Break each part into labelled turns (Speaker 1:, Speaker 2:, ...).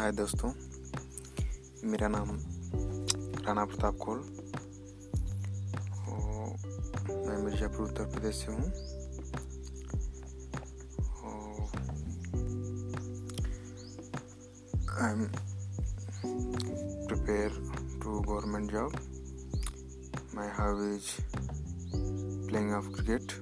Speaker 1: हाय दोस्तों, मेरा नाम राणा प्रताप कौल और मैं मिर्ज़ापुर उत्तर प्रदेश से हूँ। I am prepare to government job my how is playing of cricket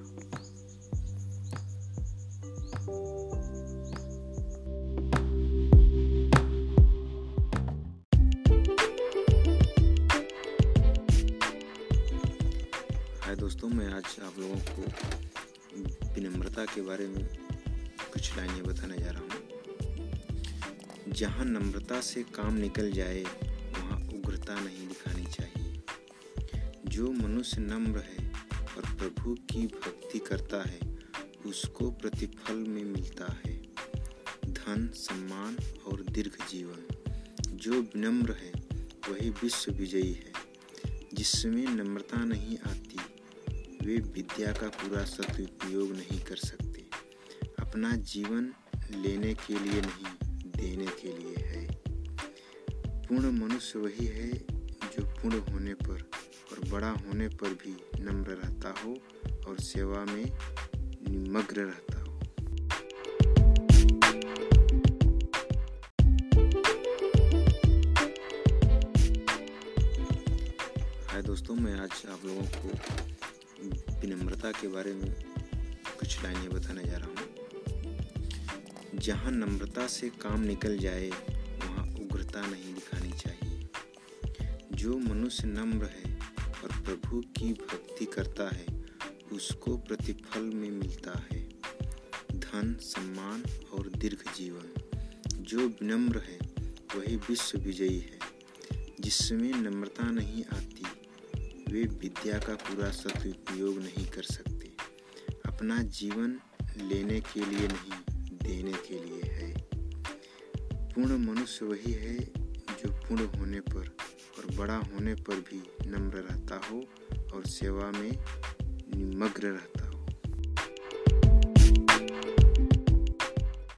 Speaker 1: hi दोस्तों, मैं आज आप लोगों को विनम्रता के बारे में कुछ लाइनें बताने जा रहा हूँ। जहाँ नम्रता से काम निकल जाए, वहाँ उग्रता नहीं दिखानी चाहिए। जो मनुष्य नम्र है और प्रभु की भक्ति करता है, उसको प्रतिफल में मिलता है। धन, सम्मान और दीर्घ जीवन। जो विनम्र है, वही विश्व विजयी है, जिसमें नम्रता नहीं आती। वे विद्या का पूरा सदुपयोग नहीं कर सकते। अपना जीवन लेने के लिए नहीं, देने के लिए है। पूर्ण मनुष्य वही है जो पूर्ण होने पर और बड़ा होने पर भी नम्र रहता हो और सेवा में निमग्न रहता हो। दोस्तों, मैं आज आप लोगों को विनम्रता के बारे में कुछ लाइनें बताने जा रहा हूँ। जहाँ नम्रता से काम निकल जाए, वहाँ उग्रता नहीं दिखानी चाहिए। जो मनुष्य नम्र है और प्रभु की भक्ति करता है, उसको प्रतिफल में मिलता है। धन, सम्मान और दीर्घ जीवन। जो विनम्र है, वही विश्व विजयी है, जिसमें नम्रता नहीं आती। वे विद्या का पूरा सदुपयोग नहीं कर सकते। अपना जीवन लेने के लिए नहीं, देने के लिए है। पूर्ण मनुष्य वही है जो पूर्ण होने पर और बड़ा होने पर भी नम्र रहता हो और सेवा में निमग्न रहता